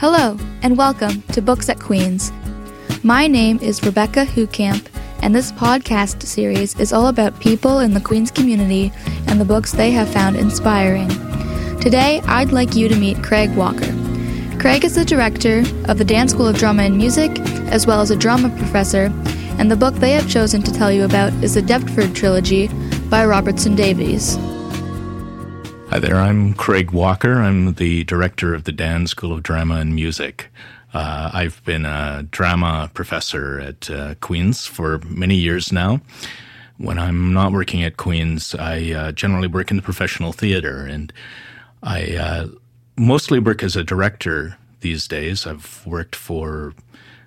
Hello, and welcome to Books at Queen's. My name is Rebecca Hoocamp, and this podcast series is all about people in the Queen's community and the books they have found inspiring. Today, I'd like you to meet Craig Walker. Craig is the director of the Dan School of Drama and Music, as well as a drama professor, and the book they have chosen to tell you about is the Deptford Trilogy by Robertson Davies. Hi there, I'm Craig Walker. I'm the director of the Dan School of Drama and Music. Uh, I've been a drama professor at uh, Queen's for many years now. When I'm not working at Queen's, I uh, generally work in the professional theater, and I uh, mostly work as a director these days. I've worked for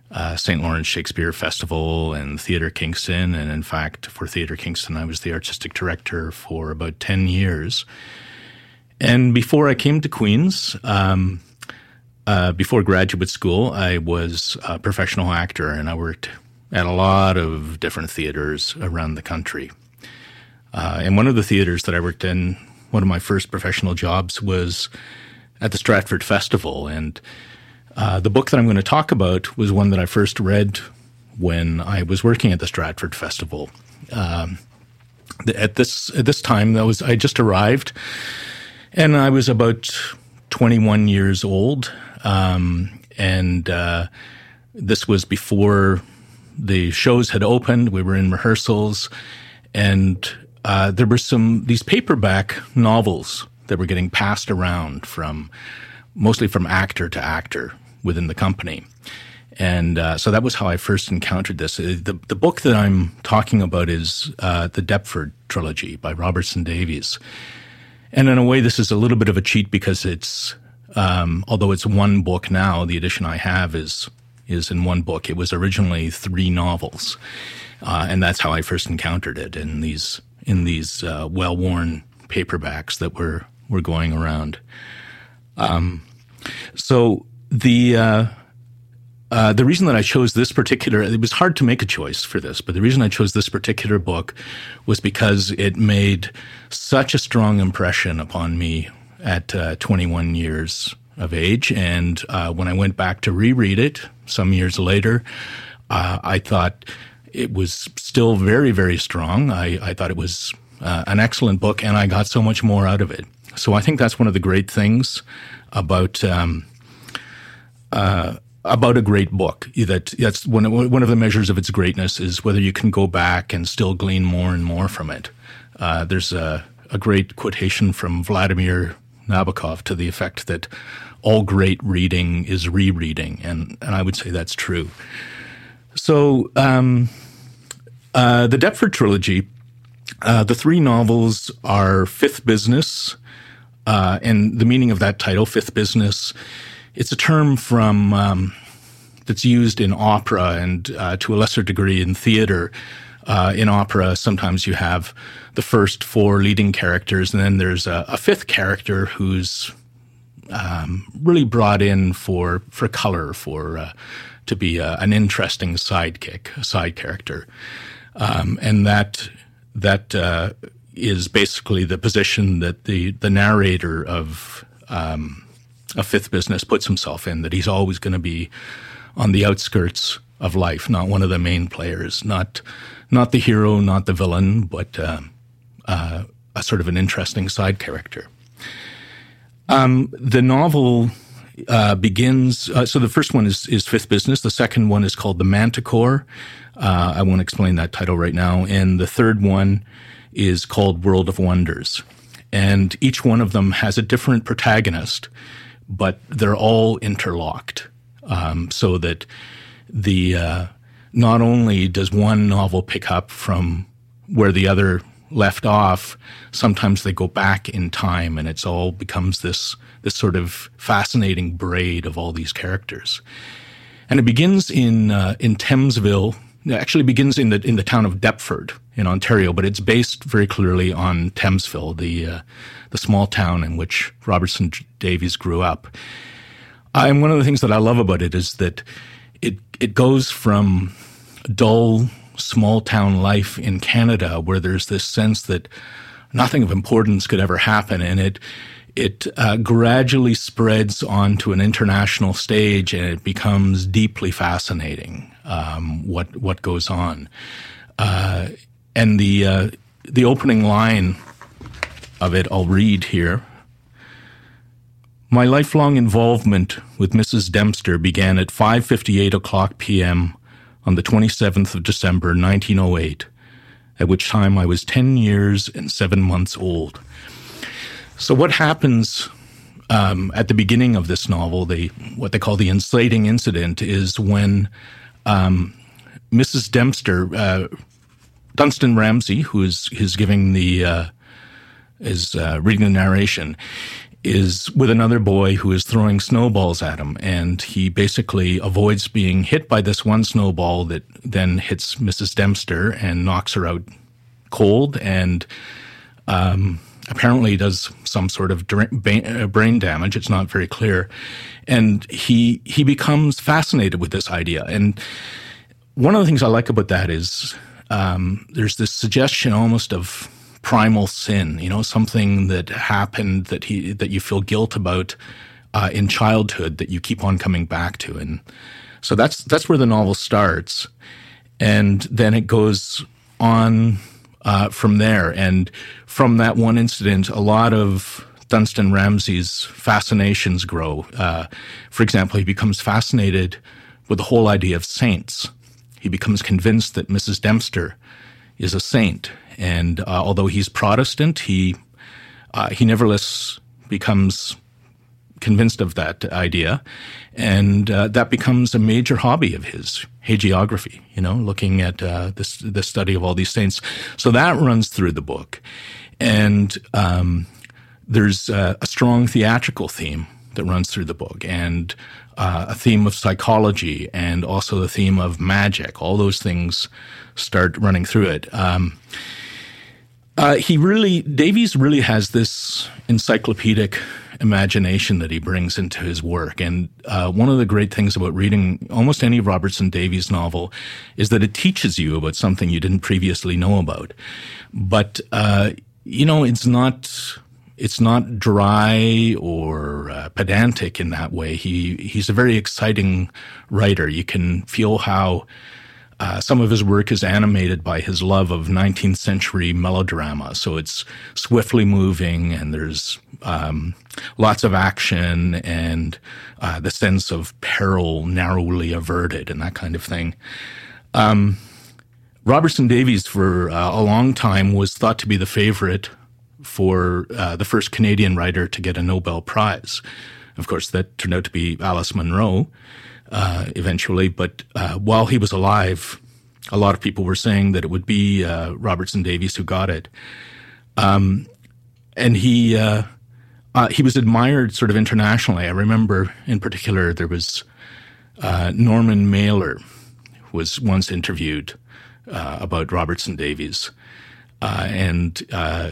uh, St. Lawrence Shakespeare Festival and Theatre Kingston, and in fact, for Theatre Kingston, I was the artistic director for about 10 years. And before I came to Queen's, um, uh, before graduate school, I was a professional actor and I worked at a lot of different theaters around the country. Uh, and one of the theaters that I worked in, one of my first professional jobs was at the Stratford Festival. And uh, the book that I'm going to talk about was one that I first read when I was working at the Stratford Festival. Um, at this at this time, that was I just arrived and I was about 21 years old. Um, and uh, this was before the shows had opened. We were in rehearsals. And uh, there were some, these paperback novels that were getting passed around from, mostly from actor to actor within the company. And uh, so that was how I first encountered this. Uh, the, the book that I'm talking about is uh, the Deptford trilogy by Robertson Davies. And in a way, this is a little bit of a cheat because it's, um, although it's one book now, the edition I have is is in one book. It was originally three novels, uh, and that's how I first encountered it in these in these uh, well worn paperbacks that were were going around. Um, so the uh, the reason that I chose this particular, it was hard to make a choice for this, but the reason I chose this particular book was because it made such a strong impression upon me at uh, 21 years of age. And uh, when I went back to reread it some years later, uh, I thought it was still very, very strong. I, I thought it was uh, an excellent book, and I got so much more out of it. So I think that's one of the great things about. Um, uh, about a great book. That that's one of, one of the measures of its greatness is whether you can go back and still glean more and more from it. Uh, there's a, a great quotation from Vladimir Nabokov to the effect that all great reading is rereading, and and I would say that's true. So um, uh, the Deptford trilogy, uh, the three novels are Fifth Business, uh, and the meaning of that title, Fifth Business it's a term from um, that's used in opera and uh, to a lesser degree in theater. Uh, in opera, sometimes you have the first four leading characters, and then there's a, a fifth character who's um, really brought in for for color, for uh, to be a, an interesting sidekick, a side character, um, and that that uh, is basically the position that the the narrator of um, a fifth business puts himself in, that he's always going to be on the outskirts of life, not one of the main players, not not the hero, not the villain, but uh, uh, a sort of an interesting side character. Um, the novel uh, begins. Uh, so the first one is is Fifth Business. The second one is called The Manticore. Uh, I won't explain that title right now. And the third one is called World of Wonders. And each one of them has a different protagonist but they're all interlocked um, so that the uh, not only does one novel pick up from where the other left off, sometimes they go back in time, and it's all becomes this this sort of fascinating braid of all these characters. And it begins in uh, in Thamesville. Actually begins in the in the town of Deptford in Ontario, but it's based very clearly on Thamesville, the uh, the small town in which Robertson Davies grew up. And one of the things that I love about it is that it it goes from dull small town life in Canada where there's this sense that nothing of importance could ever happen and it it uh, gradually spreads onto an international stage and it becomes deeply fascinating um, what what goes on. Uh, and the uh, the opening line of it I'll read here. My lifelong involvement with Mrs. Dempster began at 5:58 o'clock p.m. on the 27th of December 1908, at which time I was 10 years and 7 months old. So what happens um, at the beginning of this novel, the what they call the inciting incident, is when um, Mrs. Dempster, uh, Dunstan Ramsay, who is is giving the uh, is uh, reading the narration, is with another boy who is throwing snowballs at him, and he basically avoids being hit by this one snowball that then hits Mrs. Dempster and knocks her out cold, and um, apparently does some sort of uh, brain damage. It's not very clear, and he he becomes fascinated with this idea. And one of the things I like about that is um, there's this suggestion almost of primal sin, you know, something that happened that he that you feel guilt about uh, in childhood that you keep on coming back to, and so that's that's where the novel starts, and then it goes on uh, from there, and from that one incident, a lot of Dunstan Ramsay's fascinations grow. Uh, for example, he becomes fascinated with the whole idea of saints. He becomes convinced that Mrs. Dempster is a saint and uh, although he's Protestant, he uh, he nevertheless becomes convinced of that idea, and uh, that becomes a major hobby of his, hagiography. You know, looking at uh, this the study of all these saints. So that runs through the book, and um, there's uh, a strong theatrical theme that runs through the book, and uh, a theme of psychology, and also the theme of magic. All those things start running through it. Um, uh, he really, Davies really has this encyclopedic imagination that he brings into his work. And uh, one of the great things about reading almost any Robertson Davies novel is that it teaches you about something you didn't previously know about. But, uh, you know, it's not. It's not dry or uh, pedantic in that way. He he's a very exciting writer. You can feel how uh, some of his work is animated by his love of 19th century melodrama. So it's swiftly moving and there's um, lots of action and uh, the sense of peril narrowly averted and that kind of thing. Um, Robertson Davies, for uh, a long time, was thought to be the favorite for uh, the first Canadian writer to get a Nobel Prize. Of course, that turned out to be Alice Munro uh, eventually. But uh, while he was alive, a lot of people were saying that it would be uh, Robertson Davies who got it. Um, and he uh, uh, he was admired sort of internationally. I remember in particular there was uh, Norman Mailer was once interviewed about Robertson Davies. Uh, and uh,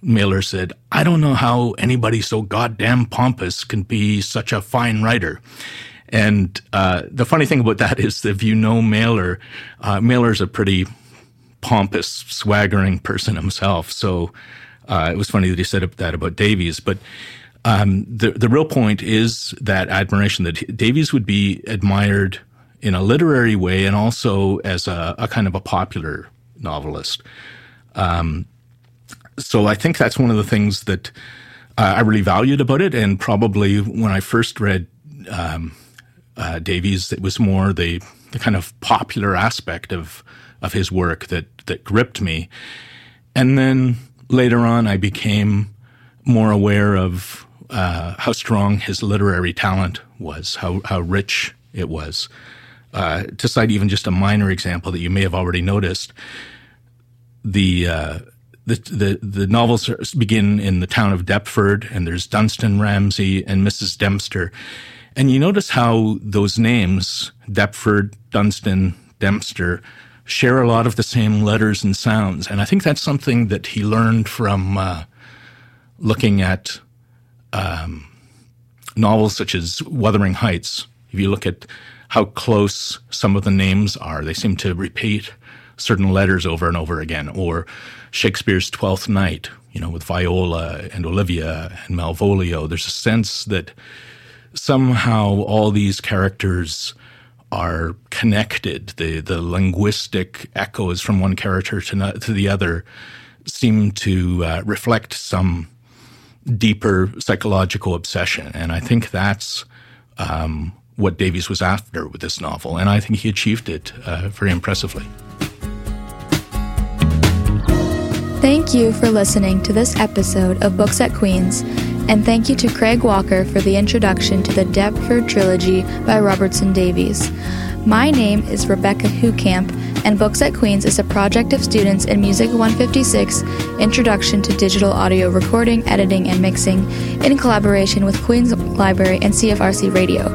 Mailer said, I don't know how anybody so goddamn pompous can be such a fine writer. And uh, the funny thing about that is, if you know Mailer, uh, Mailer's a pretty pompous, swaggering person himself. So uh, it was funny that he said that about Davies. But um, the the real point is that admiration that Davies would be admired in a literary way and also as a, a kind of a popular novelist. Um, so I think that's one of the things that uh, I really valued about it, and probably when I first read um, uh, Davies. It was more the the kind of popular aspect of of his work that that gripped me, and then later on, I became more aware of uh, how strong his literary talent was, how how rich it was. Uh, to cite even just a minor example that you may have already noticed, the uh, the, the, the novels begin in the town of Deptford, and there's Dunstan Ramsay and Mrs. Dempster, and you notice how those names, Deptford, Dunstan, Dempster, share a lot of the same letters and sounds. And I think that's something that he learned from uh, looking at um, novels such as Wuthering Heights. If you look at how close some of the names are, they seem to repeat certain letters over and over again. Or Shakespeare's Twelfth Night, you know, with Viola and Olivia and Malvolio. There's a sense that somehow all these characters are connected. The the linguistic echoes from one character to, to the other seem to uh, reflect some deeper psychological obsession, and I think that's um, what Davies was after with this novel, and I think he achieved it uh, very impressively. Thank you for listening to this episode of Books at Queen's, and thank you to Craig Walker for the introduction to the Deptford Trilogy by Robertson Davies. My name is Rebecca Hucamp, and Books at Queen's is a project of students in Music 156 Introduction to Digital Audio Recording, Editing, and Mixing in collaboration with Queen's Library and CFRC Radio.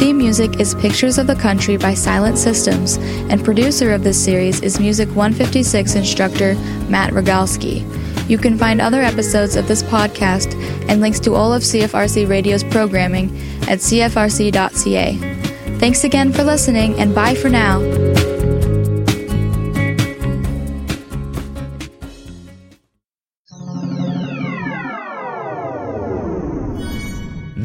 Theme music is Pictures of the Country by Silent Systems, and producer of this series is Music 156 instructor Matt Rogalski. You can find other episodes of this podcast and links to all of CFRC Radio's programming at cfrc.ca. Thanks again for listening, and bye for now.